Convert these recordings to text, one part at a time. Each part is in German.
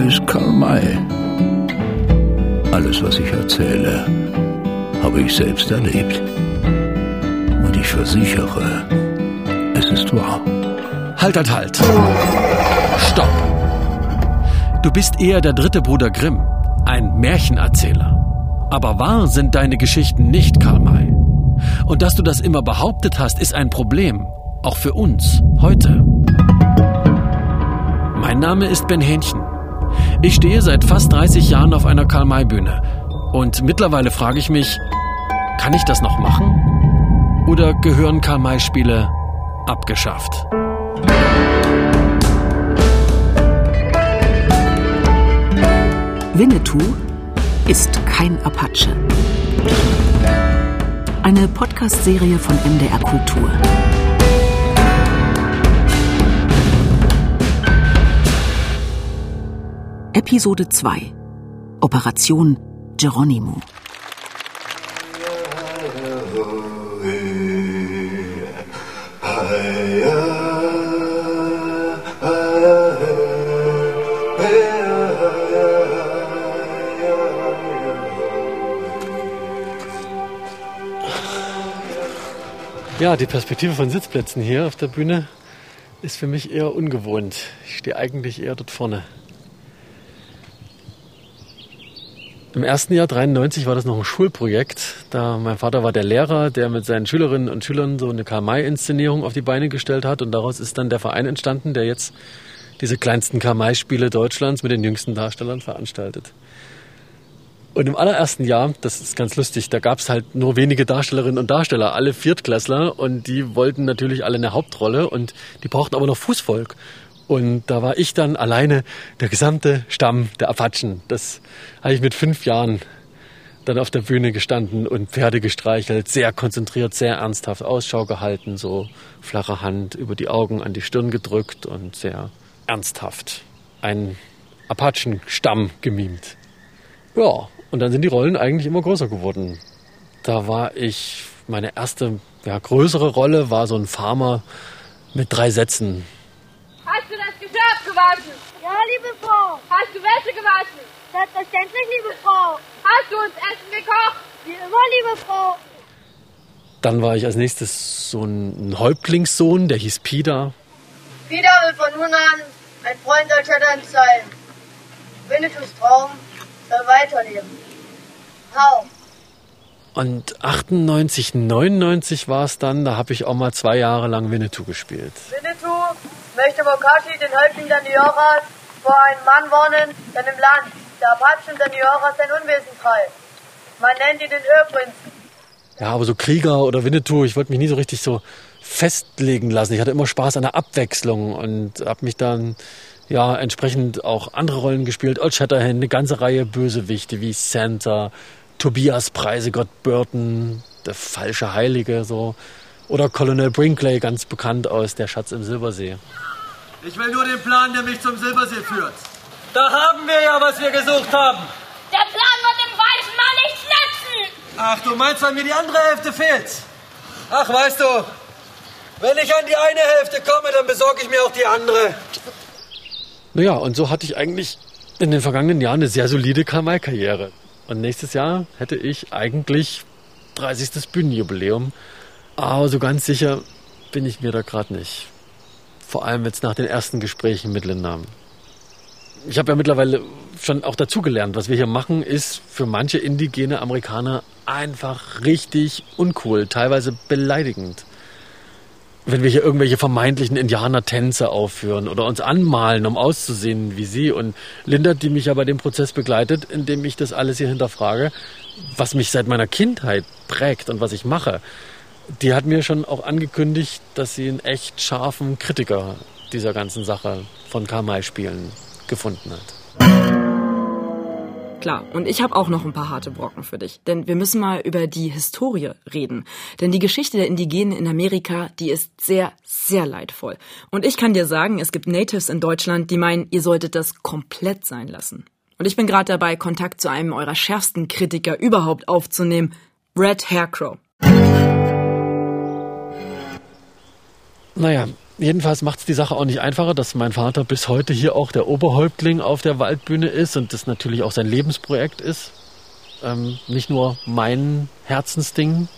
Name ist Karl May. Alles, was ich erzähle, habe ich selbst erlebt. Und ich versichere, es ist wahr. Halt, halt, halt. Stopp. Du bist eher der dritte Bruder Grimm, ein Märchenerzähler. Aber wahr sind deine Geschichten nicht, Karl May. Und dass du das immer behauptet hast, ist ein Problem. Auch für uns, heute. Mein Name ist Ben Hähnchen. Ich stehe seit fast 30 Jahren auf einer Karl-May-Bühne. Und mittlerweile frage ich mich, kann ich das noch machen? Oder gehören Karl-May-Spiele abgeschafft? Winnetou ist kein Apache. Eine Podcast-Serie von MDR Kultur. Episode 2 Operation Geronimo Ja, die Perspektive von Sitzplätzen hier auf der Bühne ist für mich eher ungewohnt. Ich stehe eigentlich eher dort vorne. Im ersten Jahr 93 war das noch ein Schulprojekt. Da mein Vater war der Lehrer, der mit seinen Schülerinnen und Schülern so eine Karl-May-Inszenierung auf die Beine gestellt hat. Und daraus ist dann der Verein entstanden, der jetzt diese kleinsten Karl-May-Spiele Deutschlands mit den jüngsten Darstellern veranstaltet. Und im allerersten Jahr, das ist ganz lustig, da gab es halt nur wenige Darstellerinnen und Darsteller, alle Viertklässler und die wollten natürlich alle eine Hauptrolle und die brauchten aber noch Fußvolk. Und da war ich dann alleine der gesamte Stamm der Apachen. Das habe ich mit fünf Jahren dann auf der Bühne gestanden und Pferde gestreichelt, sehr konzentriert, sehr ernsthaft Ausschau gehalten, so flache Hand über die Augen an die Stirn gedrückt und sehr ernsthaft einen Apachenstamm gemimt. Ja, und dann sind die Rollen eigentlich immer größer geworden. Da war ich, meine erste, ja, größere Rolle war so ein Farmer mit drei Sätzen. Hast du das Geschirr gewaschen? Ja, liebe Frau. Hast du Wäsche gewaschen? Selbstverständlich, liebe Frau. Hast du uns Essen gekocht? Wie immer, liebe Frau. Dann war ich als nächstes so ein Häuptlingssohn, der hieß Pida. Pida will von nun an ein Freund der Chatterns sein. Winnetous Traum soll weiterleben. Hau. Und 98, 99 war es dann, da habe ich auch mal zwei Jahre lang Winnetou gespielt. Winnetou möchte Bokashi, den Häuptling der Nioras, vor einem Mann warnen, der im Land der Apachen der Nioras sein Unwesen treibt. Man nennt ihn den Ölprinzen. Ja, aber so Krieger oder Winnetou, ich wollte mich nie so richtig so festlegen lassen. Ich hatte immer Spaß an der Abwechslung und habe mich dann ja entsprechend auch andere Rollen gespielt. Old Shatterhand, eine ganze Reihe Bösewichte wie Santa, Tobias Preisegott Burton, der falsche Heilige so oder Colonel Brinkley, ganz bekannt aus Der Schatz im Silbersee. Ich will nur den Plan, der mich zum Silbersee führt. Da haben wir ja, was wir gesucht haben. Der Plan wird dem weißen Mann nichts nützen. Ach, du meinst, weil mir die andere Hälfte fehlt? Ach, weißt du, wenn ich an die eine Hälfte komme, dann besorge ich mir auch die andere. Naja, und so hatte ich eigentlich in den vergangenen Jahren eine sehr solide Karl-May-Karriere. Und nächstes Jahr hätte ich eigentlich 30. Bühnenjubiläum. Aber so ganz sicher bin ich mir da gerade nicht. Vor allem jetzt nach den ersten Gesprächen mit Linda. Ich habe ja mittlerweile schon auch dazugelernt, was wir hier machen, ist für manche indigene Amerikaner einfach richtig uncool, teilweise beleidigend. Wenn wir hier irgendwelche vermeintlichen Indianertänze aufführen oder uns anmalen, um auszusehen wie sie. Und Linda, die mich ja bei dem Prozess begleitet, indem ich das alles hier hinterfrage, was mich seit meiner Kindheit prägt und was ich mache, die hat mir schon auch angekündigt, dass sie einen echt scharfen Kritiker dieser ganzen Sache von Karl-May-Spielen gefunden hat. Klar, und ich habe auch noch ein paar harte Brocken für dich, denn wir müssen mal über die Historie reden. Denn die Geschichte der Indigenen in Amerika, die ist sehr, sehr leidvoll. Und ich kann dir sagen, es gibt Natives in Deutschland, die meinen, ihr solltet das komplett sein lassen. Und ich bin gerade dabei, Kontakt zu einem eurer schärfsten Kritiker überhaupt aufzunehmen, Red Haircrow. Naja, jedenfalls macht es die Sache auch nicht einfacher, dass mein Vater bis heute hier auch der Oberhäuptling auf der Waldbühne ist und das natürlich auch sein Lebensprojekt ist. Ähm, nicht nur mein Herzensding.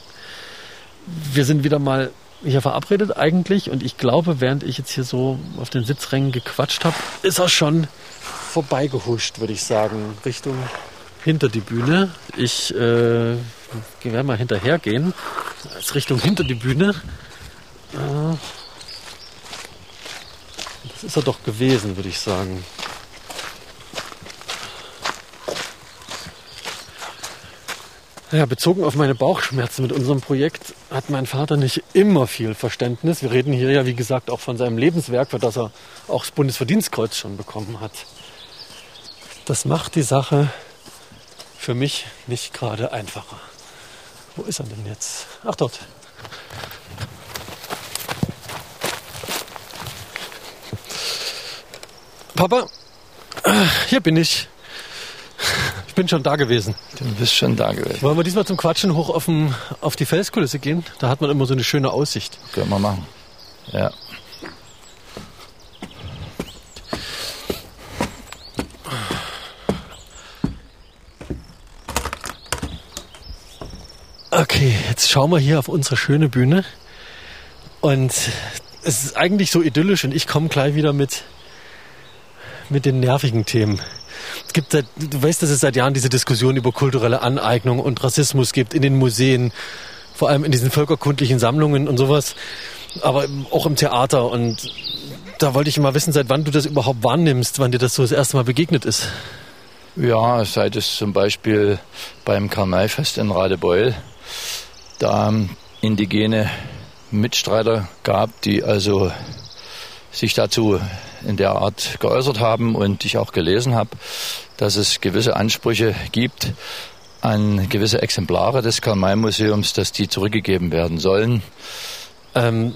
Wir sind wieder mal hier verabredet eigentlich und ich glaube, während ich jetzt hier so auf den Sitzrängen gequatscht habe, ist er schon vorbeigehuscht, würde ich sagen, Richtung hinter die Bühne. Ich äh, werde mal hinterher gehen, als Richtung hinter die Bühne. Äh, das ist er doch gewesen, würde ich sagen. Ja, bezogen auf meine Bauchschmerzen mit unserem Projekt hat mein Vater nicht immer viel Verständnis. Wir reden hier ja, wie gesagt, auch von seinem Lebenswerk, für das er auch das Bundesverdienstkreuz schon bekommen hat. Das macht die Sache für mich nicht gerade einfacher. Wo ist er denn jetzt? Ach, dort. Papa, hier bin ich. Ich bin schon da gewesen. Du bist schon da gewesen. Wollen wir diesmal zum Quatschen hoch auf, dem, auf die Felskulisse gehen? Da hat man immer so eine schöne Aussicht. Können wir machen. Ja. Okay, jetzt schauen wir hier auf unsere schöne Bühne. Und es ist eigentlich so idyllisch und ich komme gleich wieder mit, mit den nervigen Themen. Es gibt seit, du weißt, dass es seit Jahren diese Diskussion über kulturelle Aneignung und Rassismus gibt in den Museen, vor allem in diesen völkerkundlichen Sammlungen und sowas, aber auch im Theater. Und da wollte ich mal wissen, seit wann du das überhaupt wahrnimmst, wann dir das so das erste Mal begegnet ist. Ja, seit es zum Beispiel beim Karl-May-Fest in Radebeul da indigene Mitstreiter gab, die also sich dazu in der Art geäußert haben und ich auch gelesen habe, dass es gewisse Ansprüche gibt an gewisse Exemplare des Karl-May-Museums, dass die zurückgegeben werden sollen. Ähm,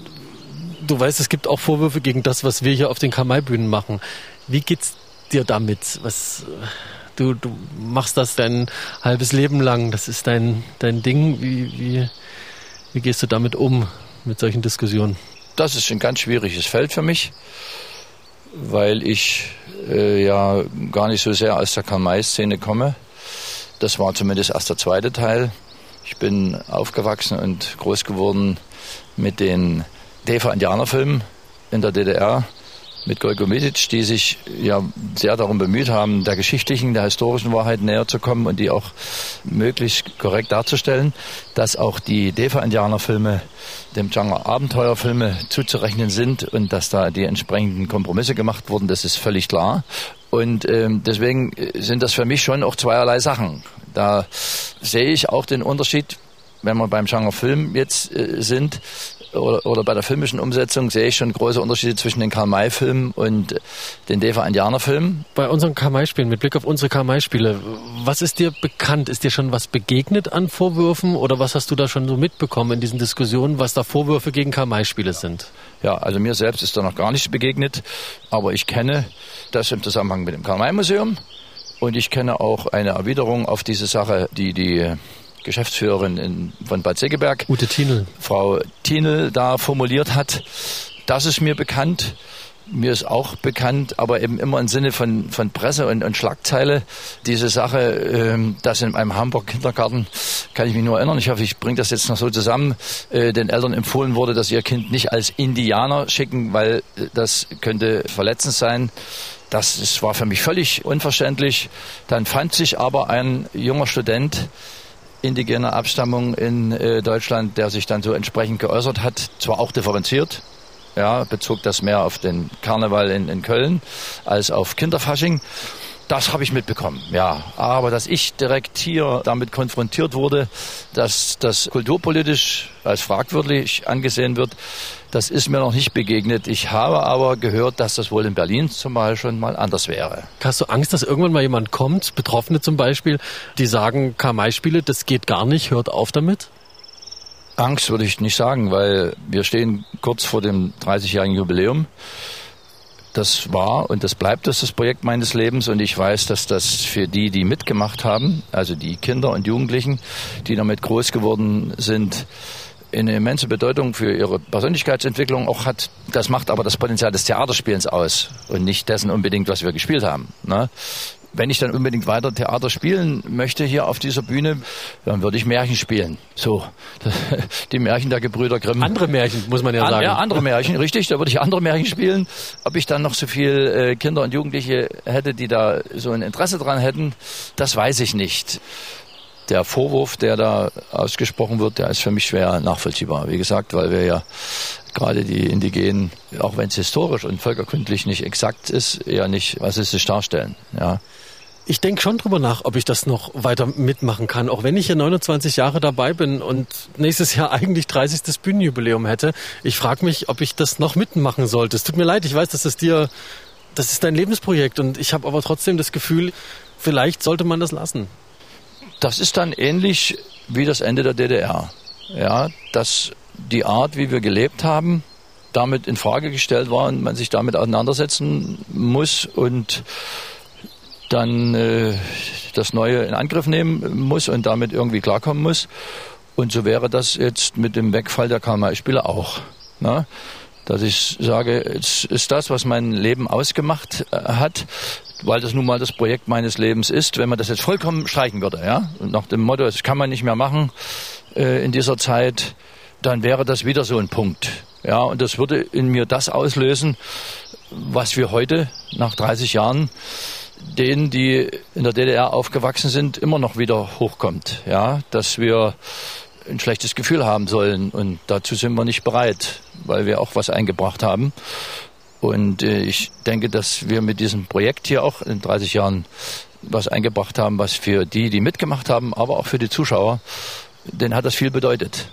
du weißt, es gibt auch Vorwürfe gegen das, was wir hier auf den Karl-May-Bühnen machen. Wie geht's dir damit? Was, du, du machst das dein halbes Leben lang, das ist dein, dein Ding. Wie, wie, wie gehst du damit um, mit solchen Diskussionen? Das ist ein ganz schwieriges Feld für mich weil ich äh, ja gar nicht so sehr aus der Karl-May-Szene komme. Das war zumindest erst der zweite Teil. Ich bin aufgewachsen und groß geworden mit den DEFA-Indianerfilmen in der DDR mit Golgo Mitic, die sich ja sehr darum bemüht haben, der geschichtlichen, der historischen Wahrheit näher zu kommen und die auch möglichst korrekt darzustellen, dass auch die DEFA-Indianerfilme dem Genre Abenteuerfilme zuzurechnen sind und dass da die entsprechenden Kompromisse gemacht wurden, das ist völlig klar. Und ähm, deswegen sind das für mich schon auch zweierlei Sachen. Da sehe ich auch den Unterschied, wenn wir beim Genre Film jetzt äh, sind, oder, oder bei der filmischen Umsetzung sehe ich schon große Unterschiede zwischen den Karl-May-Filmen und den Deva-Indianer-Filmen. Bei unseren Karl-May-Spielen, mit Blick auf unsere Karl-May-Spiele, was ist dir bekannt? Ist dir schon was begegnet an Vorwürfen oder was hast du da schon so mitbekommen in diesen Diskussionen, was da Vorwürfe gegen Karl-May-Spiele sind? Ja, also mir selbst ist da noch gar nichts begegnet, aber ich kenne das im Zusammenhang mit dem Karl-May-Museum und ich kenne auch eine Erwiderung auf diese Sache, die die Geschäftsführerin in, von Bad Segeberg, Ute Thienel. Frau Thienel, da formuliert hat. Das ist mir bekannt. Mir ist auch bekannt, aber eben immer im Sinne von, von Presse und, und Schlagzeile. Diese Sache, ähm, dass in einem Hamburg Kindergarten, kann ich mich nur erinnern, ich hoffe, ich bringe das jetzt noch so zusammen, äh, den Eltern empfohlen wurde, dass ihr Kind nicht als Indianer schicken, weil äh, das könnte verletzend sein. Das, das war für mich völlig unverständlich. Dann fand sich aber ein junger Student, indigener Abstammung in äh, Deutschland, der sich dann so entsprechend geäußert hat, zwar auch differenziert, ja, bezog das mehr auf den Karneval in, in Köln als auf Kinderfasching. Das habe ich mitbekommen, ja. Aber dass ich direkt hier damit konfrontiert wurde, dass das kulturpolitisch als fragwürdig angesehen wird, das ist mir noch nicht begegnet. Ich habe aber gehört, dass das wohl in Berlin zum Beispiel schon mal anders wäre. Hast du Angst, dass irgendwann mal jemand kommt, Betroffene zum Beispiel, die sagen, Kamai-Spiele, das geht gar nicht, hört auf damit? Angst würde ich nicht sagen, weil wir stehen kurz vor dem 30-jährigen Jubiläum das war und das bleibt das, das Projekt meines Lebens und ich weiß, dass das für die, die mitgemacht haben, also die Kinder und Jugendlichen, die damit groß geworden sind, eine immense Bedeutung für ihre Persönlichkeitsentwicklung auch hat. Das macht aber das Potenzial des Theaterspielens aus und nicht dessen unbedingt, was wir gespielt haben. Ne? Wenn ich dann unbedingt weiter Theater spielen möchte hier auf dieser Bühne, dann würde ich Märchen spielen. So, die Märchen der Gebrüder Grimm. Andere Märchen, muss man ja An, sagen. ja, andere Märchen, richtig. Da würde ich andere Märchen spielen. Ob ich dann noch so viel äh, Kinder und Jugendliche hätte, die da so ein Interesse dran hätten, das weiß ich nicht. Der Vorwurf, der da ausgesprochen wird, der ist für mich schwer nachvollziehbar. Wie gesagt, weil wir ja gerade die Indigenen, auch wenn es historisch und völkerkundlich nicht exakt ist, ja nicht rassistisch darstellen. Ja. Ich denke schon drüber nach, ob ich das noch weiter mitmachen kann, auch wenn ich hier 29 Jahre dabei bin und nächstes Jahr eigentlich 30. Bühnenjubiläum hätte. Ich frage mich, ob ich das noch mitmachen sollte. Es tut mir leid, ich weiß, dass es dir, das ist dein Lebensprojekt und ich habe aber trotzdem das Gefühl, vielleicht sollte man das lassen. Das ist dann ähnlich wie das Ende der DDR. Ja, dass die Art, wie wir gelebt haben, damit in Frage gestellt war und man sich damit auseinandersetzen muss und dann äh, das Neue in Angriff nehmen muss und damit irgendwie klarkommen muss. Und so wäre das jetzt mit dem Wegfall der KMI-Spiele auch. Ne? Dass ich sage, es ist das, was mein Leben ausgemacht äh, hat, weil das nun mal das Projekt meines Lebens ist, wenn man das jetzt vollkommen streichen würde, ja, nach dem Motto, das kann man nicht mehr machen äh, in dieser Zeit, dann wäre das wieder so ein Punkt. Ja, und das würde in mir das auslösen, was wir heute nach 30 Jahren denen, die in der DDR aufgewachsen sind, immer noch wieder hochkommt. Ja, dass wir ein schlechtes Gefühl haben sollen und dazu sind wir nicht bereit, weil wir auch was eingebracht haben. Und äh, ich denke, dass wir mit diesem Projekt hier auch in 30 Jahren was eingebracht haben, was für die, die mitgemacht haben, aber auch für die Zuschauer, denen hat das viel bedeutet.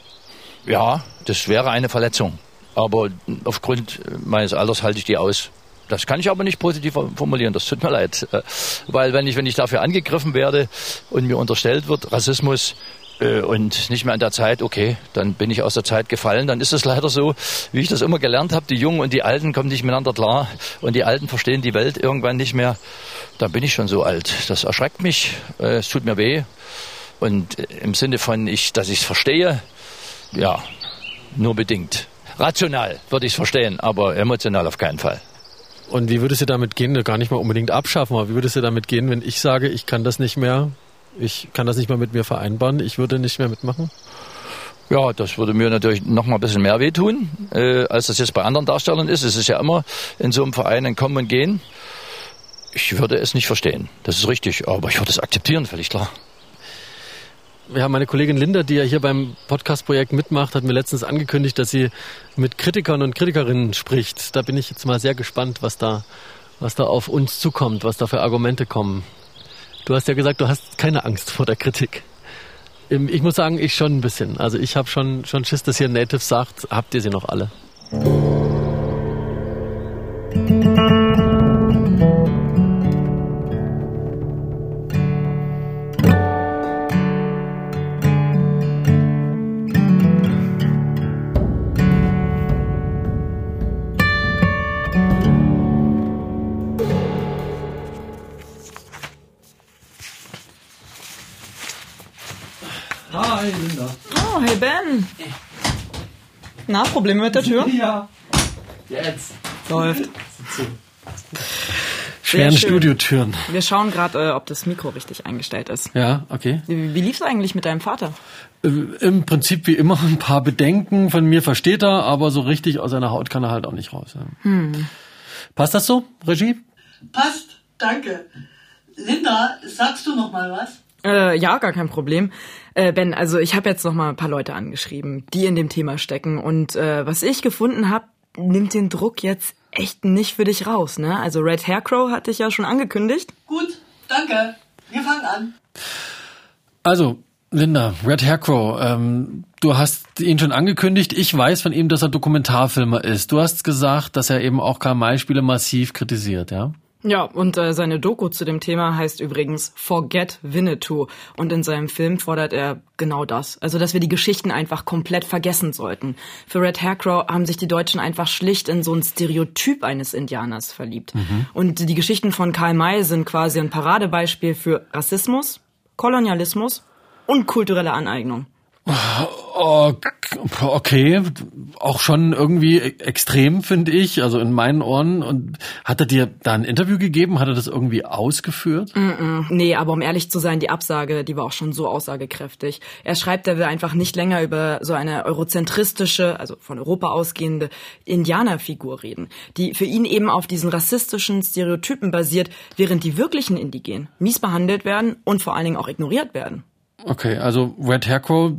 Ja, das wäre eine Verletzung. Aber aufgrund meines Alters halte ich die aus. Das kann ich aber nicht positiv formulieren, das tut mir leid. Äh, Weil wenn ich, wenn ich dafür angegriffen werde und mir unterstellt wird, Rassismus, und nicht mehr an der Zeit, okay, dann bin ich aus der Zeit gefallen. Dann ist es leider so, wie ich das immer gelernt habe, die Jungen und die Alten kommen nicht miteinander klar und die Alten verstehen die Welt irgendwann nicht mehr. Dann bin ich schon so alt. Das erschreckt mich, äh, es tut mir weh. Und äh, im Sinne von, ich, dass ich es verstehe, ja, nur bedingt. Rational würde ich es verstehen, aber emotional auf keinen Fall. Und wie würde es dir damit gehen, gar nicht mal unbedingt abschaffen, aber wie würde es dir damit gehen, wenn ich sage, ich kann das nicht mehr, ich kann das nicht mehr mit mir vereinbaren, ich würde nicht mehr mitmachen? Ja, das würde mir natürlich noch mal ein bisschen mehr wehtun, äh, als das jetzt bei anderen Darstellern ist. Es ist ja immer in so einem Verein ein Kommen und Gehen. Ich würde es nicht verstehen, das ist richtig, aber ich würde es akzeptieren, völlig klar. Ja, meine Kollegin Linda, die ja hier beim Podcast-Projekt mitmacht, hat mir letztens angekündigt, dass sie mit Kritikern und Kritikerinnen spricht. Da bin ich jetzt mal sehr gespannt, was da, was da auf uns zukommt, was da für Argumente kommen. Du hast ja gesagt, du hast keine Angst vor der Kritik. Ähm, Ich muss sagen, ich schon ein bisschen. Also ich habe schon, schon Schiss, dass hier Native sagt, habt ihr sie noch alle? Hi, Linda. Oh, hey Ben. Na, Probleme mit der Tür? Ja. Jetzt. Läuft. Schweren. Studiotüren. Wir schauen gerade, äh, ob das Mikro richtig eingestellt ist. Ja, okay. Wie, wie lief's eigentlich mit deinem Vater? Äh, Im Prinzip wie immer ein paar Bedenken von mir versteht er, aber so richtig aus seiner Haut kann er halt auch nicht raus. Ja. Passt das so, Regie? Passt, danke. Linda, sagst du noch mal was? Äh, ja, gar kein Problem. Äh, Ben, also ich habe jetzt noch mal ein paar Leute angeschrieben, die in dem Thema stecken. Und äh, was ich gefunden habe, nimmt den Druck jetzt echt nicht für dich raus. Ne? Also Red Hair Crow hatte ich ja schon angekündigt. Gut, danke. Wir fangen an. Also, Linda, Red Hair Crow, ähm, du hast ihn schon angekündigt. Ich weiß von ihm, dass er Dokumentarfilmer ist. Du hast gesagt, dass er eben auch Karl-May-Spiele massiv kritisiert, ja? Ja, und äh, seine Doku zu dem Thema heißt übrigens Forget Winnetou. Und in seinem Film fordert er genau das. Also, dass wir die Geschichten einfach komplett vergessen sollten. Für Red Hair Crow haben sich die Deutschen einfach schlicht in so ein Stereotyp eines Indianers verliebt. Und die Geschichten von Karl May sind quasi ein Paradebeispiel für Rassismus, Kolonialismus und kulturelle Aneignung. Okay, auch schon irgendwie e- extrem, finde ich, also in meinen Ohren. Und hat er dir da ein Interview gegeben? Hat er das irgendwie ausgeführt? Mm -mm. Nee, aber um ehrlich zu sein, die Absage, die war auch schon so aussagekräftig. Er schreibt, er will einfach nicht länger über so eine eurozentristische, also von Europa ausgehende Indianerfigur reden, die für ihn eben auf diesen rassistischen Stereotypen basiert, während die wirklichen Indigenen mies behandelt werden und vor allen Dingen auch ignoriert werden. Okay, also Red Haircrow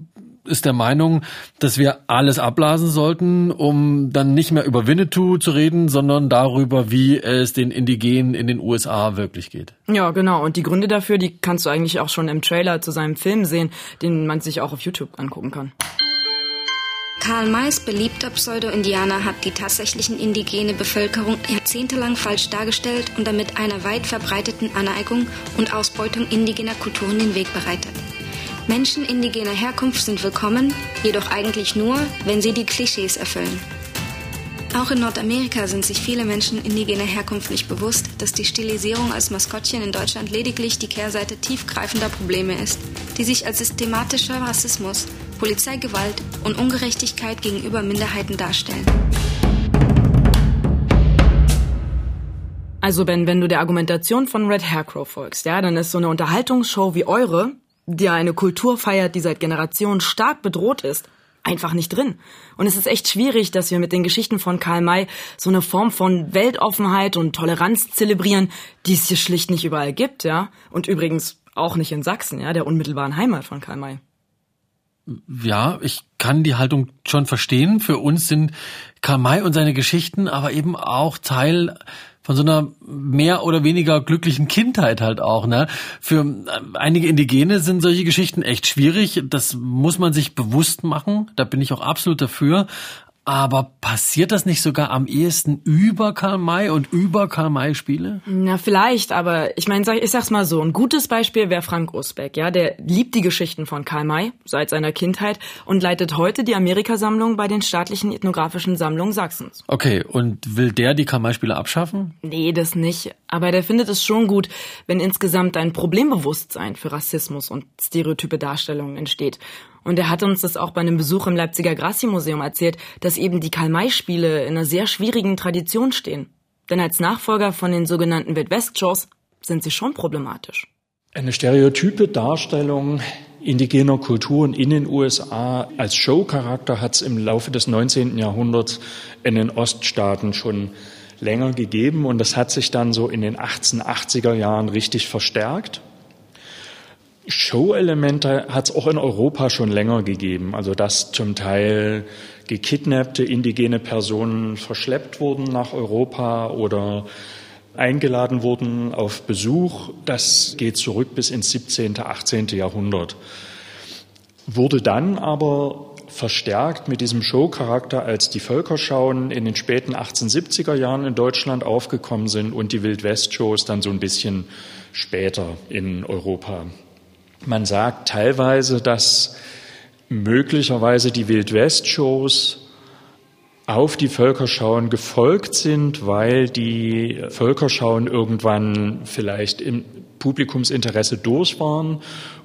ist der Meinung, dass wir alles abblasen sollten, um dann nicht mehr über Winnetou zu reden, sondern darüber, wie es den Indigenen in den USA wirklich geht. Ja, genau. Und die Gründe dafür, die kannst du eigentlich auch schon im Trailer zu seinem Film sehen, den man sich auch auf YouTube angucken kann. Karl Mays beliebter Pseudo-Indianer hat die tatsächlichen indigene Bevölkerung jahrzehntelang falsch dargestellt und damit einer weit verbreiteten Aneigung und Ausbeutung indigener Kulturen den Weg bereitet. Menschen indigener Herkunft sind willkommen, jedoch eigentlich nur, wenn sie die Klischees erfüllen. Auch in Nordamerika sind sich viele Menschen indigener Herkunft nicht bewusst, dass die Stilisierung als Maskottchen in Deutschland lediglich die Kehrseite tiefgreifender Probleme ist, die sich als systematischer Rassismus, Polizeigewalt und Ungerechtigkeit gegenüber Minderheiten darstellen. Also Ben, wenn du der Argumentation von Red Haircrow folgst, ja, dann ist so eine Unterhaltungsshow wie eure die eine Kultur feiert, die seit Generationen stark bedroht ist, einfach nicht drin. Und es ist echt schwierig, dass wir mit den Geschichten von Karl May so eine Form von Weltoffenheit und Toleranz zelebrieren, die es hier schlicht nicht überall gibt, ja. Und übrigens auch nicht in Sachsen, ja, der unmittelbaren Heimat von Karl May. Ja, ich kann die Haltung schon verstehen. Für uns sind Karl May und seine Geschichten aber eben auch Teil von so einer mehr oder weniger glücklichen Kindheit halt auch. Ne? Für äh, einige Indigene sind solche Geschichten echt schwierig. Das muss man sich bewusst machen. Da bin ich auch absolut dafür. Aber passiert das nicht sogar am ehesten über Karl May und über Karl May Spiele? Na, vielleicht, aber ich meine, ich sag's mal so, ein gutes Beispiel wäre Frank Usbeck, ja, der liebt die Geschichten von Karl May seit seiner Kindheit und leitet heute die Amerikasammlung bei den staatlichen ethnografischen Sammlungen Sachsens. Okay, und will der die Karl May Spiele abschaffen? Nee, das nicht, aber der findet es schon gut, wenn insgesamt ein Problembewusstsein für Rassismus und stereotype Darstellungen entsteht. Und er hat uns das auch bei einem Besuch im Leipziger Grassi-Museum erzählt, dass eben die Karl-May-Spiele in einer sehr schwierigen Tradition stehen. Denn als Nachfolger von den sogenannten Wild-West-Shows sind sie schon problematisch. Eine stereotype Darstellung indigener Kulturen in den USA als Showcharakter hat es im Laufe des 19. Jahrhunderts in den Oststaaten schon länger gegeben und das hat sich dann so in den 1880er Jahren richtig verstärkt. Show-Elemente hat es auch in Europa schon länger gegeben. Also dass zum Teil gekidnappte indigene Personen verschleppt wurden nach Europa oder eingeladen wurden auf Besuch. Das geht zurück bis ins 17., 18. Jahrhundert. Wurde dann aber verstärkt mit diesem Showcharakter, als die Völkerschauen in den späten 1870er Jahren in Deutschland aufgekommen sind und die Wildwest-Shows dann so ein bisschen später in Europa. Man sagt teilweise, dass möglicherweise die Wildwest-Shows auf die Völkerschauen gefolgt sind, weil die Völkerschauen irgendwann vielleicht im Publikumsinteresse durch waren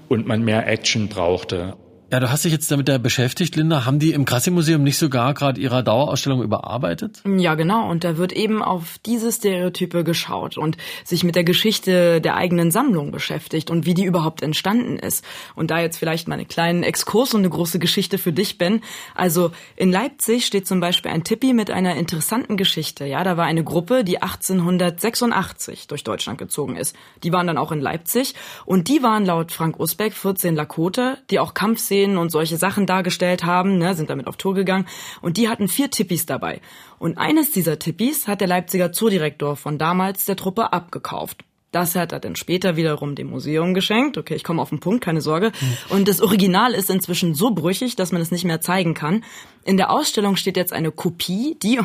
und man mehr Action brauchte. Ja, du hast dich jetzt damit beschäftigt, Linda. Haben die im Krassi-Museum nicht sogar gerade ihre Dauerausstellung überarbeitet? Ja, genau. Und da wird eben auf diese Stereotype geschaut und sich mit der Geschichte der eigenen Sammlung beschäftigt und wie die überhaupt entstanden ist. Und da jetzt vielleicht mal einen kleinen Exkurs und eine große Geschichte für dich, Ben. Also in Leipzig steht zum Beispiel ein Tippi mit einer interessanten Geschichte. Ja, da war eine Gruppe, die 1886 durch Deutschland gezogen ist. Die waren dann auch in Leipzig und die waren laut Frank Usbeck 14 Lakota, die auch Kampfseen Szenen und solche Sachen dargestellt haben, ne, sind damit auf Tour gegangen. Und die hatten vier Tippis dabei. Und eines dieser Tippis hat der Leipziger Zoodirektor von damals der Truppe abgekauft. Das hat er dann später wiederum dem Museum geschenkt. Okay, ich komme auf den Punkt, keine Sorge. Und das Original ist inzwischen so brüchig, dass man es nicht mehr zeigen kann. In der Ausstellung steht jetzt eine Kopie, die,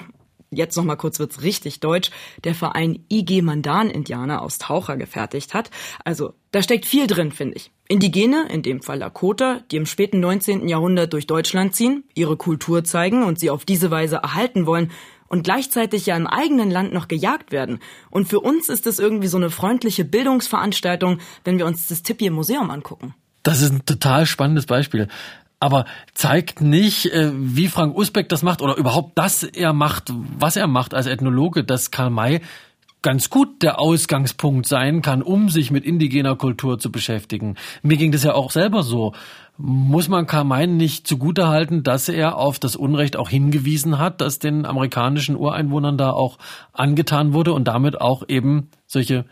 jetzt nochmal kurz wird's richtig deutsch, der Verein IG Mandan Indianer aus Taucher gefertigt hat. Also, da steckt viel drin, finde ich. Indigene, in dem Fall Lakota, die im späten 19. Jahrhundert durch Deutschland ziehen, ihre Kultur zeigen und sie auf diese Weise erhalten wollen und gleichzeitig ja im eigenen Land noch gejagt werden. Und für uns ist es irgendwie so eine freundliche Bildungsveranstaltung, wenn wir uns das Tippi Museum angucken. Das ist ein total spannendes Beispiel. aber zeigt nicht, äh, wie Frank Usbeck das macht oder überhaupt das er macht, was er macht als Ethnologe, dass Karl May ganz gut der Ausgangspunkt sein kann, um sich mit indigener Kultur zu beschäftigen. Mir ging das ja auch selber so. Muss man May nicht zugutehalten, dass er auf das Unrecht auch hingewiesen hat, dass den amerikanischen Ureinwohnern da auch angetan wurde und damit auch eben solche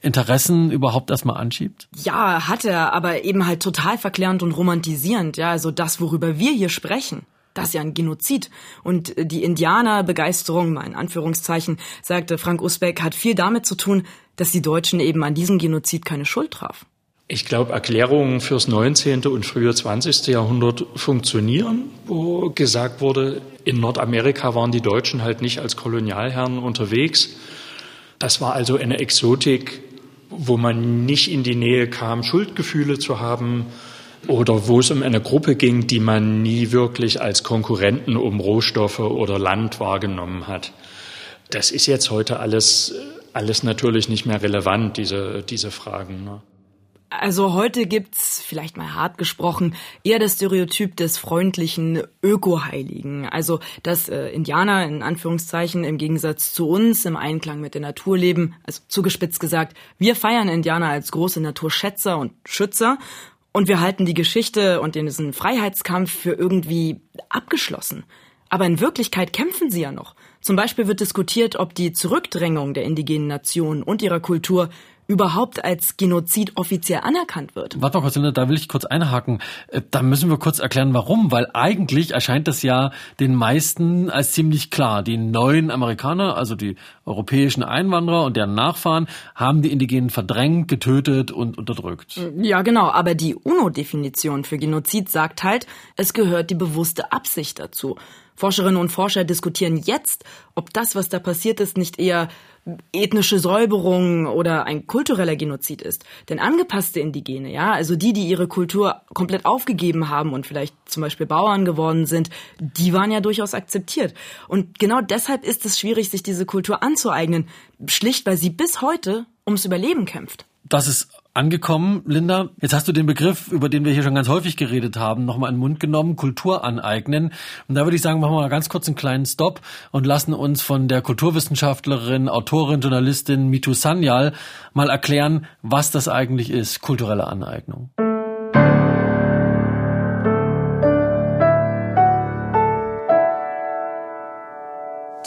Interessen überhaupt erstmal anschiebt? Ja, hat er, aber eben halt total verklärend und romantisierend, ja, also das, worüber wir hier sprechen. Das ist ja ein Genozid. Und die Indianerbegeisterung, mal in Anführungszeichen, sagte Frank Usbeck, hat viel damit zu tun, dass die Deutschen eben an diesem Genozid keine Schuld traf. Ich glaube, Erklärungen fürs 19. und frühe 20. Jahrhundert funktionieren, wo gesagt wurde, in Nordamerika waren die Deutschen halt nicht als Kolonialherren unterwegs. Das war also eine Exotik, wo man nicht in die Nähe kam, Schuldgefühle zu haben oder wo es um eine Gruppe ging, die man nie wirklich als Konkurrenten um Rohstoffe oder Land wahrgenommen hat. Das ist jetzt heute alles, alles natürlich nicht mehr relevant, diese, diese Fragen. Ne? Also heute gibt's, vielleicht mal hart gesprochen, eher das Stereotyp des freundlichen Öko-Heiligen. Also, dass äh, Indianer in Anführungszeichen im Gegensatz zu uns im Einklang mit der Natur leben. Also zugespitzt gesagt, wir feiern Indianer als große Naturschätzer und Schützer. Und wir halten die Geschichte und diesen Freiheitskampf für irgendwie abgeschlossen. Aber in Wirklichkeit kämpfen sie ja noch. Zum Beispiel wird diskutiert, ob die Zurückdrängung der indigenen Nationen und ihrer Kultur überhaupt als Genozid offiziell anerkannt wird. Warte mal kurz, Linda, da will ich kurz einhaken. Äh, da müssen wir kurz erklären, warum. Weil eigentlich erscheint das ja den meisten als ziemlich klar. Die neuen Amerikaner, also die europäischen Einwanderer und deren Nachfahren, haben die Indigenen verdrängt, getötet und unterdrückt. Ja, genau. Aber die UNO-Definition für Genozid sagt halt, es gehört die bewusste Absicht dazu. Forscherinnen und Forscher diskutieren jetzt, ob das, was da passiert ist, nicht eher ethnische Säuberung oder ein kultureller Genozid ist. Denn angepasste Indigene, ja, also die, die ihre Kultur komplett aufgegeben haben und vielleicht zum Beispiel Bauern geworden sind, die waren ja durchaus akzeptiert. Und genau deshalb ist es schwierig, sich diese Kultur anzueignen. Schlicht, weil sie bis heute ums Überleben kämpft. Das ist angekommen, Linda. Jetzt hast du den Begriff, über den wir hier schon ganz häufig geredet haben, nochmal in den Mund genommen, Kultur aneignen. Und da würde ich sagen, machen wir mal ganz kurz einen kleinen Stopp und lassen uns von der Kulturwissenschaftlerin, Autorin, Journalistin Mitu Sanyal mal erklären, was das eigentlich ist, kulturelle Aneignung.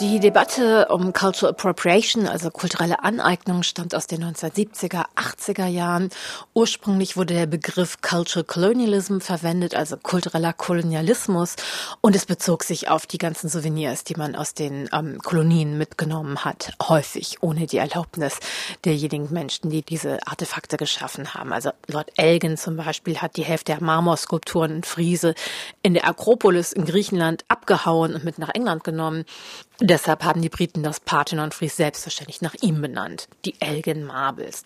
Die Debatte um Cultural Appropriation, also kulturelle Aneignung, stammt aus den 1970er, 80er Jahren. Ursprünglich wurde der Begriff Cultural Colonialism verwendet, also kultureller Kolonialismus, und es bezog sich auf die ganzen Souvenirs, die man aus den ähm, Kolonien mitgenommen hat, häufig ohne die Erlaubnis derjenigen Menschen, die diese Artefakte geschaffen haben. Also Lord Elgin zum Beispiel hat die Hälfte der Marmorskulpturen in Friese in der Akropolis in Griechenland abgehauen und mit nach England genommen. Deshalb haben die Briten das Parthenon Fries selbstverständlich nach ihm benannt, die Elgin Marbles.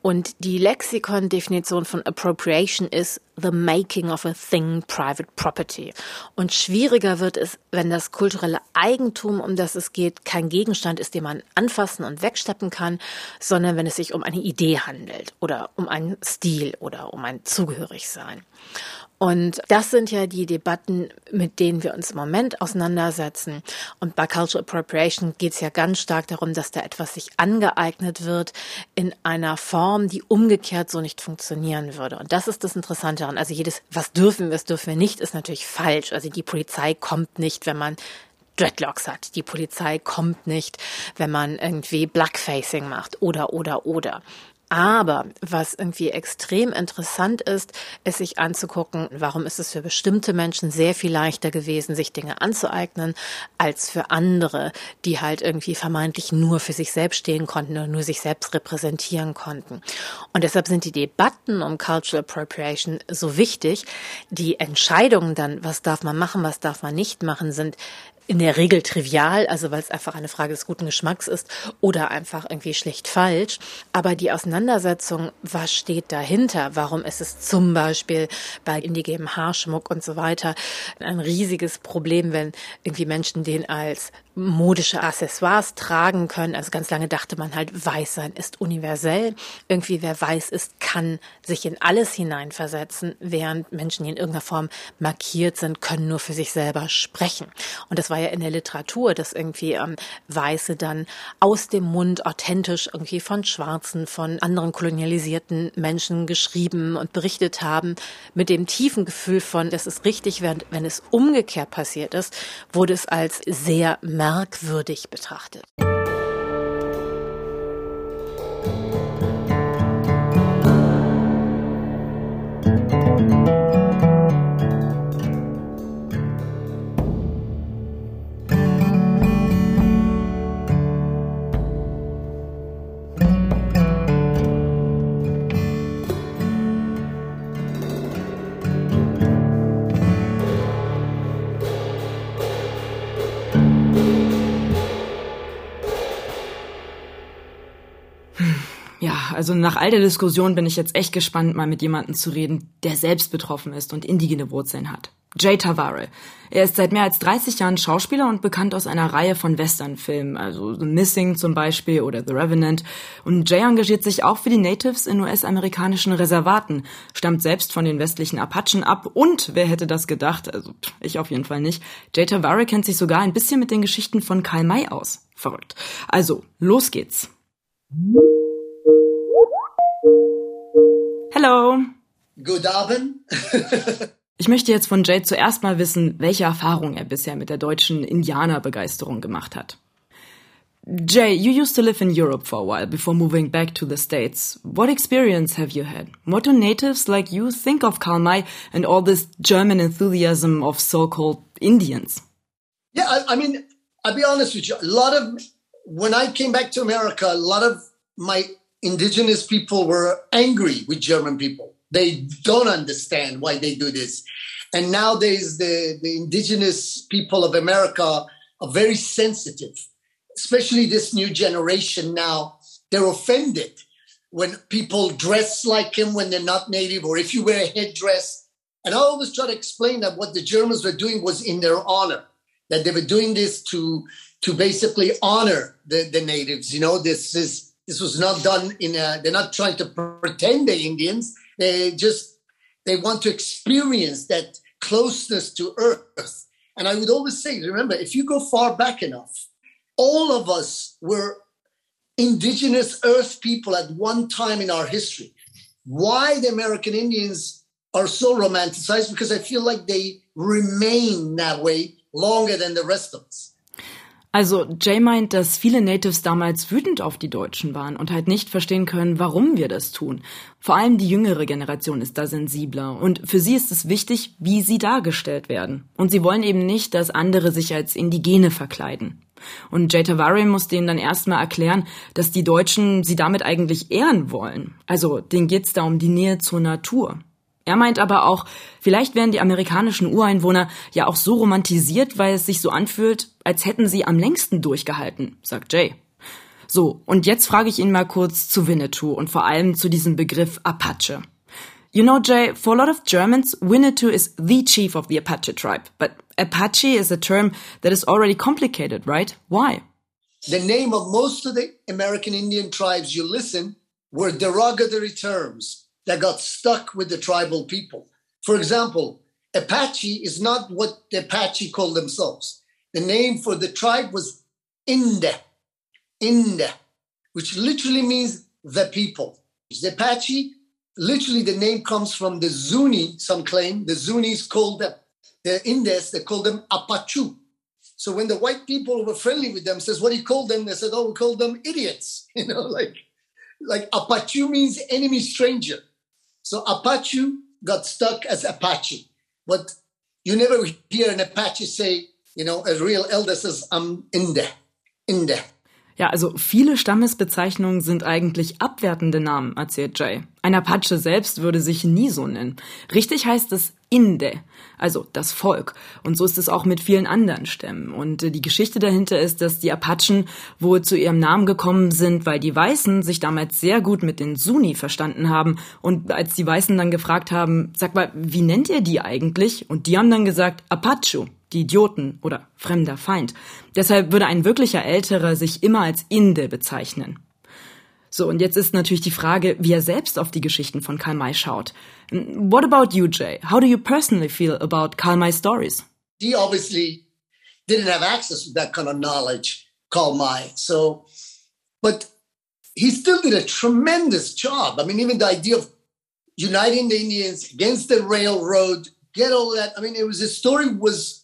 Und die Lexikon-Definition von Appropriation ist the making of a thing private property. Und schwieriger wird es, wenn das kulturelle Eigentum, um das es geht, kein Gegenstand ist, den man anfassen und wegsteppen kann, sondern wenn es sich um eine Idee handelt oder um einen Stil oder um ein Zugehörigsein. Und das sind ja die Debatten, mit denen wir uns im Moment auseinandersetzen. Und bei Cultural Appropriation geht es ja ganz stark darum, dass da etwas sich angeeignet wird in einer Form, die umgekehrt so nicht funktionieren würde. Und das ist das Interessante daran. Also jedes, was dürfen wir, was dürfen wir nicht, ist natürlich falsch. Also die Polizei kommt nicht, wenn man Dreadlocks hat. Die Polizei kommt nicht, wenn man irgendwie Blackfacing macht oder, oder, oder. Aber was irgendwie extrem interessant ist, ist sich anzugucken, warum ist es für bestimmte Menschen sehr viel leichter gewesen, sich Dinge anzueignen, als für andere, die halt irgendwie vermeintlich nur für sich selbst stehen konnten oder nur sich selbst repräsentieren konnten. Und deshalb sind die Debatten um Cultural Appropriation so wichtig. Die Entscheidungen dann, was darf man machen, was darf man nicht machen, sind in der Regel trivial, also weil es einfach eine Frage des guten Geschmacks ist oder einfach irgendwie schlecht falsch. Aber die Auseinandersetzung, was steht dahinter? Warum ist es zum Beispiel bei indigenem Haarschmuck und so weiter ein riesiges Problem, wenn irgendwie Menschen den als modische Accessoires tragen können. Also ganz lange dachte man halt, weiß sein ist universell. Irgendwie wer weiß ist, kann sich in alles hineinversetzen, während Menschen, die in irgendeiner Form markiert sind, können nur für sich selber sprechen. Und das war ja in der Literatur, dass irgendwie ähm, Weiße dann aus dem Mund authentisch irgendwie von Schwarzen, von anderen kolonialisierten Menschen geschrieben und berichtet haben, mit dem tiefen Gefühl von, das ist richtig, während wenn es umgekehrt passiert ist, wurde es als sehr merkwürdig betrachtet. Also nach all der Diskussion bin ich jetzt echt gespannt, mal mit jemandem zu reden, der selbst betroffen ist und indigene Wurzeln hat. Jay Tavare. Er ist seit mehr als 30 Jahren Schauspieler und bekannt aus einer Reihe von Westernfilmen, also The Missing zum Beispiel oder The Revenant. Und Jay engagiert sich auch für die Natives in US-amerikanischen Reservaten, stammt selbst von den westlichen Apachen ab und, wer hätte das gedacht, also ich auf jeden Fall nicht, Jay Tavare kennt sich sogar ein bisschen mit den Geschichten von Karl May aus. Verrückt. Also, los geht's. Good Abend. ich möchte jetzt von Jade zuerst mal wissen, welche Erfahrungen er bisher mit der deutschen Indianerbegeisterung gemacht hat. Jay, you used to live in Europe for a while before moving back to the States. What experience have you had? What do natives like you think of Karl May and all this German enthusiasm of so-called Indians? Yeah, I, I mean, I'll be honest with you. A lot of, when I came back to America, a lot of my indigenous people were angry with German people. They don't understand why they do this. And nowadays, the, the indigenous people of America are very sensitive, especially this new generation now. They're offended when people dress like him when they're not native, or if you wear a headdress. And I always try to explain that what the Germans were doing was in their honor, that they were doing this to to basically honor the, the natives. You know, this is this was not done in a, they're not trying to pretend they're Indians. They just, they want to experience that closeness to earth. And I would always say, remember, if you go far back enough, all of us were indigenous earth people at one time in our history. Why the American Indians are so romanticized? Because I feel like they remain that way longer than the rest of us. Also Jay meint, dass viele Natives damals wütend auf die Deutschen waren und halt nicht verstehen können, warum wir das tun. Vor allem die jüngere Generation ist da sensibler und für sie ist es wichtig, wie sie dargestellt werden. Und sie wollen eben nicht, dass andere sich als Indigene verkleiden. Und Jay Tavare muss denen dann erstmal erklären, dass die Deutschen sie damit eigentlich ehren wollen. Also denen geht's da um die Nähe zur Natur. Er meint aber auch, vielleicht werden die amerikanischen Ureinwohner ja auch so romantisiert, weil es sich so anfühlt, als hätten sie am längsten durchgehalten, sagt Jay. So, und jetzt frage ich ihn mal kurz zu Winnetou und vor allem zu diesem Begriff Apache. You know, Jay, for a lot of Germans, Winnetou is the chief of the Apache tribe. But Apache is a term that is already complicated, right? Why? The name of most of the American Indian tribes you listen were derogatory terms. That got stuck with the tribal people. For example, Apache is not what the Apache called themselves. The name for the tribe was Inde, Inde, which literally means the people. The Apache, literally the name comes from the Zuni, some claim. The Zunis called them, the Indes, they called them Apachu. So when the white people were friendly with them, says, what do you call them? They said, oh, we call them idiots. You know, like, like Apachu means enemy stranger. So Apache got stuck as Apache. But you never hear an Apache say, you know, a real elder says, I'm in there, in there. Ja, also viele Stammesbezeichnungen sind eigentlich abwertende Namen, erzählt Jay. Ein Apache selbst würde sich nie so nennen. Richtig heißt es Inde, also das Volk. Und so ist es auch mit vielen anderen Stämmen. Und äh, die Geschichte dahinter ist, dass die Apachen wohl zu ihrem Namen gekommen sind, weil die Weißen sich damals sehr gut mit den Suni verstanden haben. Und als die Weißen dann gefragt haben, sag mal, wie nennt ihr die eigentlich? Und die haben dann gesagt, Apache. Die Idioten oder fremder Feind. Deshalb würde ein wirklicher Älterer sich immer als Inde bezeichnen. So, und jetzt ist natürlich die Frage, wie er selbst auf die Geschichten von Karl May schaut. What about you, Jay? How do you personally feel about Karl May's stories? He obviously didn't have access to that kind of knowledge, Karl May. So, but he still did a tremendous job. I mean, even the idea of uniting the Indians against the railroad, get all that. I mean, it was his story was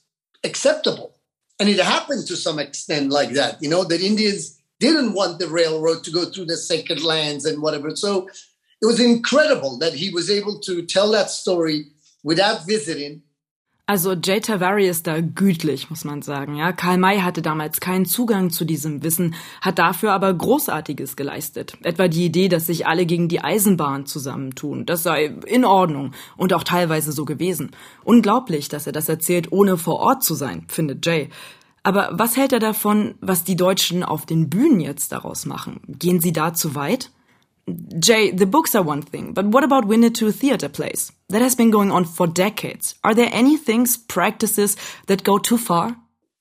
acceptable, and it happened to some extent like that. You know, that Indians didn't want the railroad to go through the sacred lands and whatever. So it was incredible that he was able to tell that story without visiting Also Jay Tavari ist da gütlich, muss man sagen. Ja, Karl May hatte damals keinen Zugang zu diesem Wissen, hat dafür aber Großartiges geleistet. Etwa die Idee, dass sich alle gegen die Eisenbahn zusammentun. Das sei in Ordnung und auch teilweise so gewesen. Unglaublich, dass er das erzählt, ohne vor Ort zu sein, findet Jay. Aber was hält er davon, was die Deutschen auf den Bühnen jetzt daraus machen? Gehen sie da zu weit? Jay, the books are one thing, but what about Winnetou theater plays? That has been going on for decades. Are there any things, practices that go too far?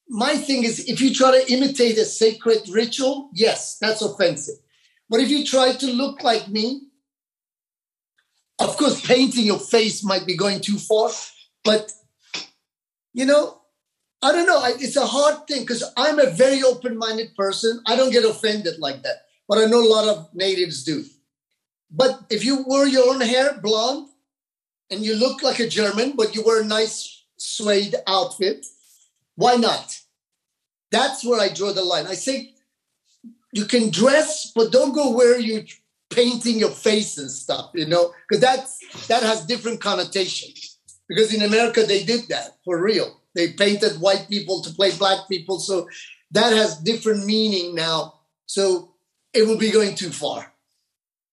My thing is, if you try to imitate a sacred ritual, yes, that's offensive. But if you try to look like me, of course, painting your face might be going too far, but you know, I don't know. It's a hard thing because I'm a very open minded person. I don't get offended like that but I know a lot of natives do. But if you wear your own hair blonde and you look like a German, but you wear a nice suede outfit, why not? That's where I draw the line. I say you can dress, but don't go where you're painting your face and stuff, you know, because that has different connotations. Because in America they did that for real. They painted white people to play black people, so that has different meaning now. So it will be going too far.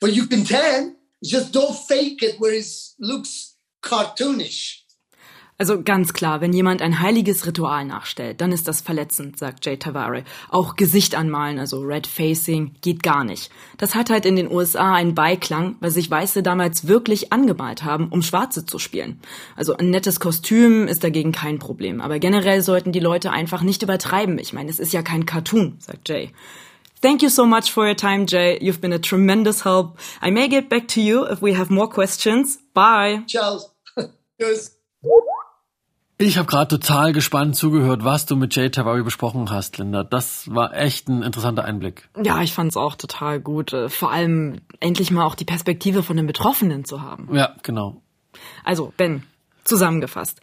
But you can tan, just don't fake it where it looks cartoonish. Also ganz klar, wenn jemand ein heiliges Ritual nachstellt, dann ist das verletzend, sagt Jay Tavare. Auch Gesicht anmalen, also Red Facing, geht gar nicht. Das hat halt in den USA einen Beiklang, weil sich Weiße damals wirklich angemalt haben, um Schwarze zu spielen. Also ein nettes Kostüm ist dagegen kein Problem. Aber generell sollten die Leute einfach nicht übertreiben. Ich meine, es ist ja kein Cartoon, sagt Jay. Thank you so much for your time, Jay. You've been a tremendous help. I may get back to you if we have more questions. Bye. Ciao. Tschüss. Ich habe gerade total gespannt zugehört, was du mit Jay Tavari besprochen hast, Linda. Das war echt ein interessanter Einblick. Ja, ich fand's auch total gut. Äh, vor allem endlich mal auch die Perspektive von den Betroffenen zu haben. Ja, genau. Also, Ben, zusammengefasst.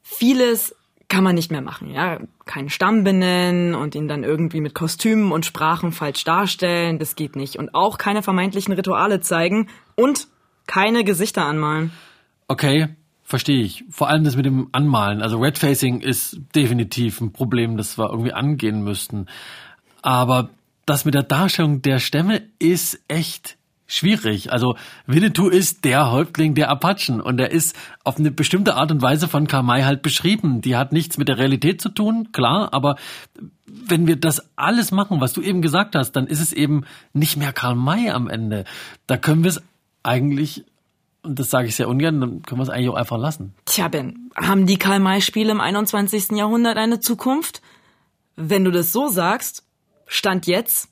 Vieles kann man nicht mehr machen, ja. Keinen Stamm benennen und ihn dann irgendwie mit Kostümen und Sprachen falsch darstellen, das geht nicht. Und auch keine vermeintlichen Rituale zeigen und keine Gesichter anmalen. Okay, verstehe ich. Vor allem das mit dem Anmalen. Also Redfacing ist definitiv ein Problem, das wir irgendwie angehen müssten. Aber das mit der Darstellung der Stämme ist echt schwierig. Also Winnetou ist der Häuptling der Apachen und er ist auf eine bestimmte Art und Weise von Kamai halt beschrieben. Die hat nichts mit der Realität zu tun, klar, aber wenn wir das alles machen, was du eben gesagt hast, dann ist es eben nicht mehr Karl May am Ende. Da können wir es eigentlich, und das sage ich sehr ungern, dann können wir es eigentlich auch einfach lassen. Tja, Ben, haben die Karl May-Spiele im 21. Jahrhundert eine Zukunft? Wenn du das so sagst, Stand jetzt,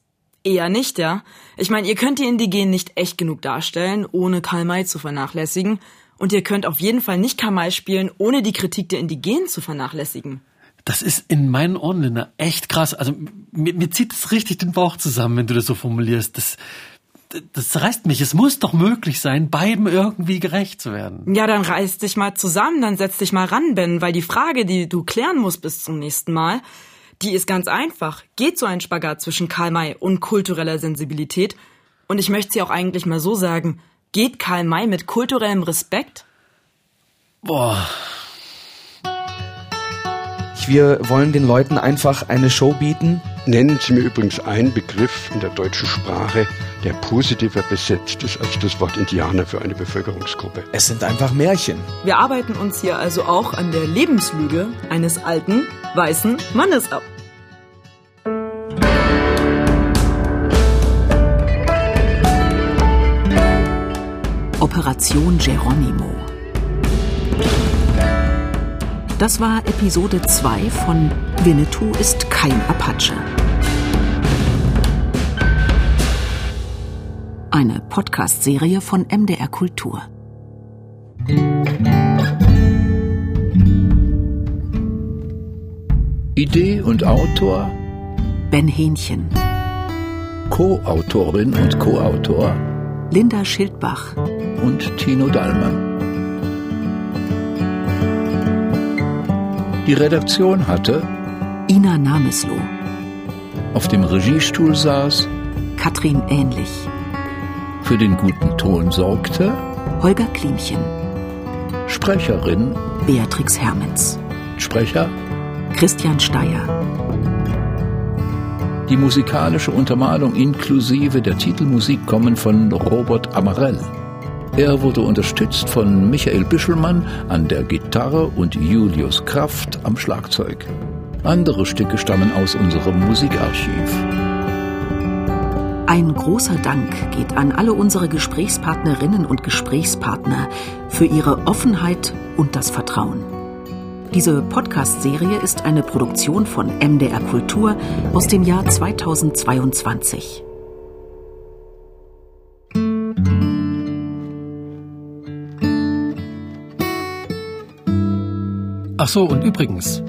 Eher nicht, ja. Ich meine, ihr könnt die Indigenen nicht echt genug darstellen, ohne Karl May zu vernachlässigen. Und ihr könnt auf jeden Fall nicht Karl May spielen, ohne die Kritik der Indigenen zu vernachlässigen. Das ist in meinen Ohren, Linda, echt krass. Also mir, mir zieht es richtig den Bauch zusammen, wenn du das so formulierst. Das, das reißt mich. Es muss doch möglich sein, beiden irgendwie gerecht zu werden. Ja, dann reiß dich mal zusammen, dann setz dich mal ran, Ben, weil die Frage, die du klären musst bis zum nächsten Mal, die ist ganz einfach. Geht so ein Spagat zwischen Karl May und kultureller Sensibilität? Und ich möchte sie auch eigentlich mal so sagen. Geht Karl May mit kulturellem Respekt? Boah. Wir wollen den Leuten einfach eine Show bieten. Nennen Sie mir übrigens einen Begriff in der deutschen Sprache, der positiver besetzt ist als das Wort Indianer für eine Bevölkerungsgruppe. Es sind einfach Märchen. Wir arbeiten uns hier also auch an der Lebenslüge eines alten, weißen Mannes ab. Operation Geronimo. Das war Episode 2 von Winnetou ist kein Apache. Eine Podcast-Serie von MDR Kultur. Idee und Autor Ben Hähnchen. Co-Autorin und Co-Autor Linda Schildbach und Tino Dallmann. Die Redaktion hatte Ina Namesloh. Auf dem Regiestuhl saß Katrin Ähnlich. Für den guten Ton sorgte Holger Klimchen. Sprecherin Beatrix Hermens. Sprecher Christian Steyer. Die musikalische Untermalung inklusive der Titelmusik kommen von Robert Amarell. Er wurde unterstützt von Michael Bischelmann an der Gitarre und Julius Kraft am Schlagzeug. Andere Stücke stammen aus unserem Musikarchiv. Ein großer Dank geht an alle unsere Gesprächspartnerinnen und Gesprächspartner für ihre Offenheit und das Vertrauen. Diese Podcast-Serie ist eine Produktion von MDR Kultur aus dem Jahr 2022. Ach so, und übrigens,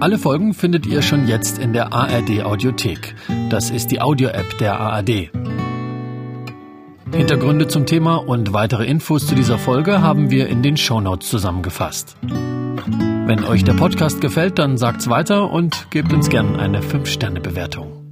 alle Folgen findet ihr schon jetzt in der ARD Audiothek. Das ist die Audio-App der ARD. Hintergründe zum Thema und weitere Infos zu dieser Folge haben wir in den Shownotes zusammengefasst. Wenn euch der Podcast gefällt, dann sagt's weiter und gebt uns gern eine 5-Sterne-Bewertung.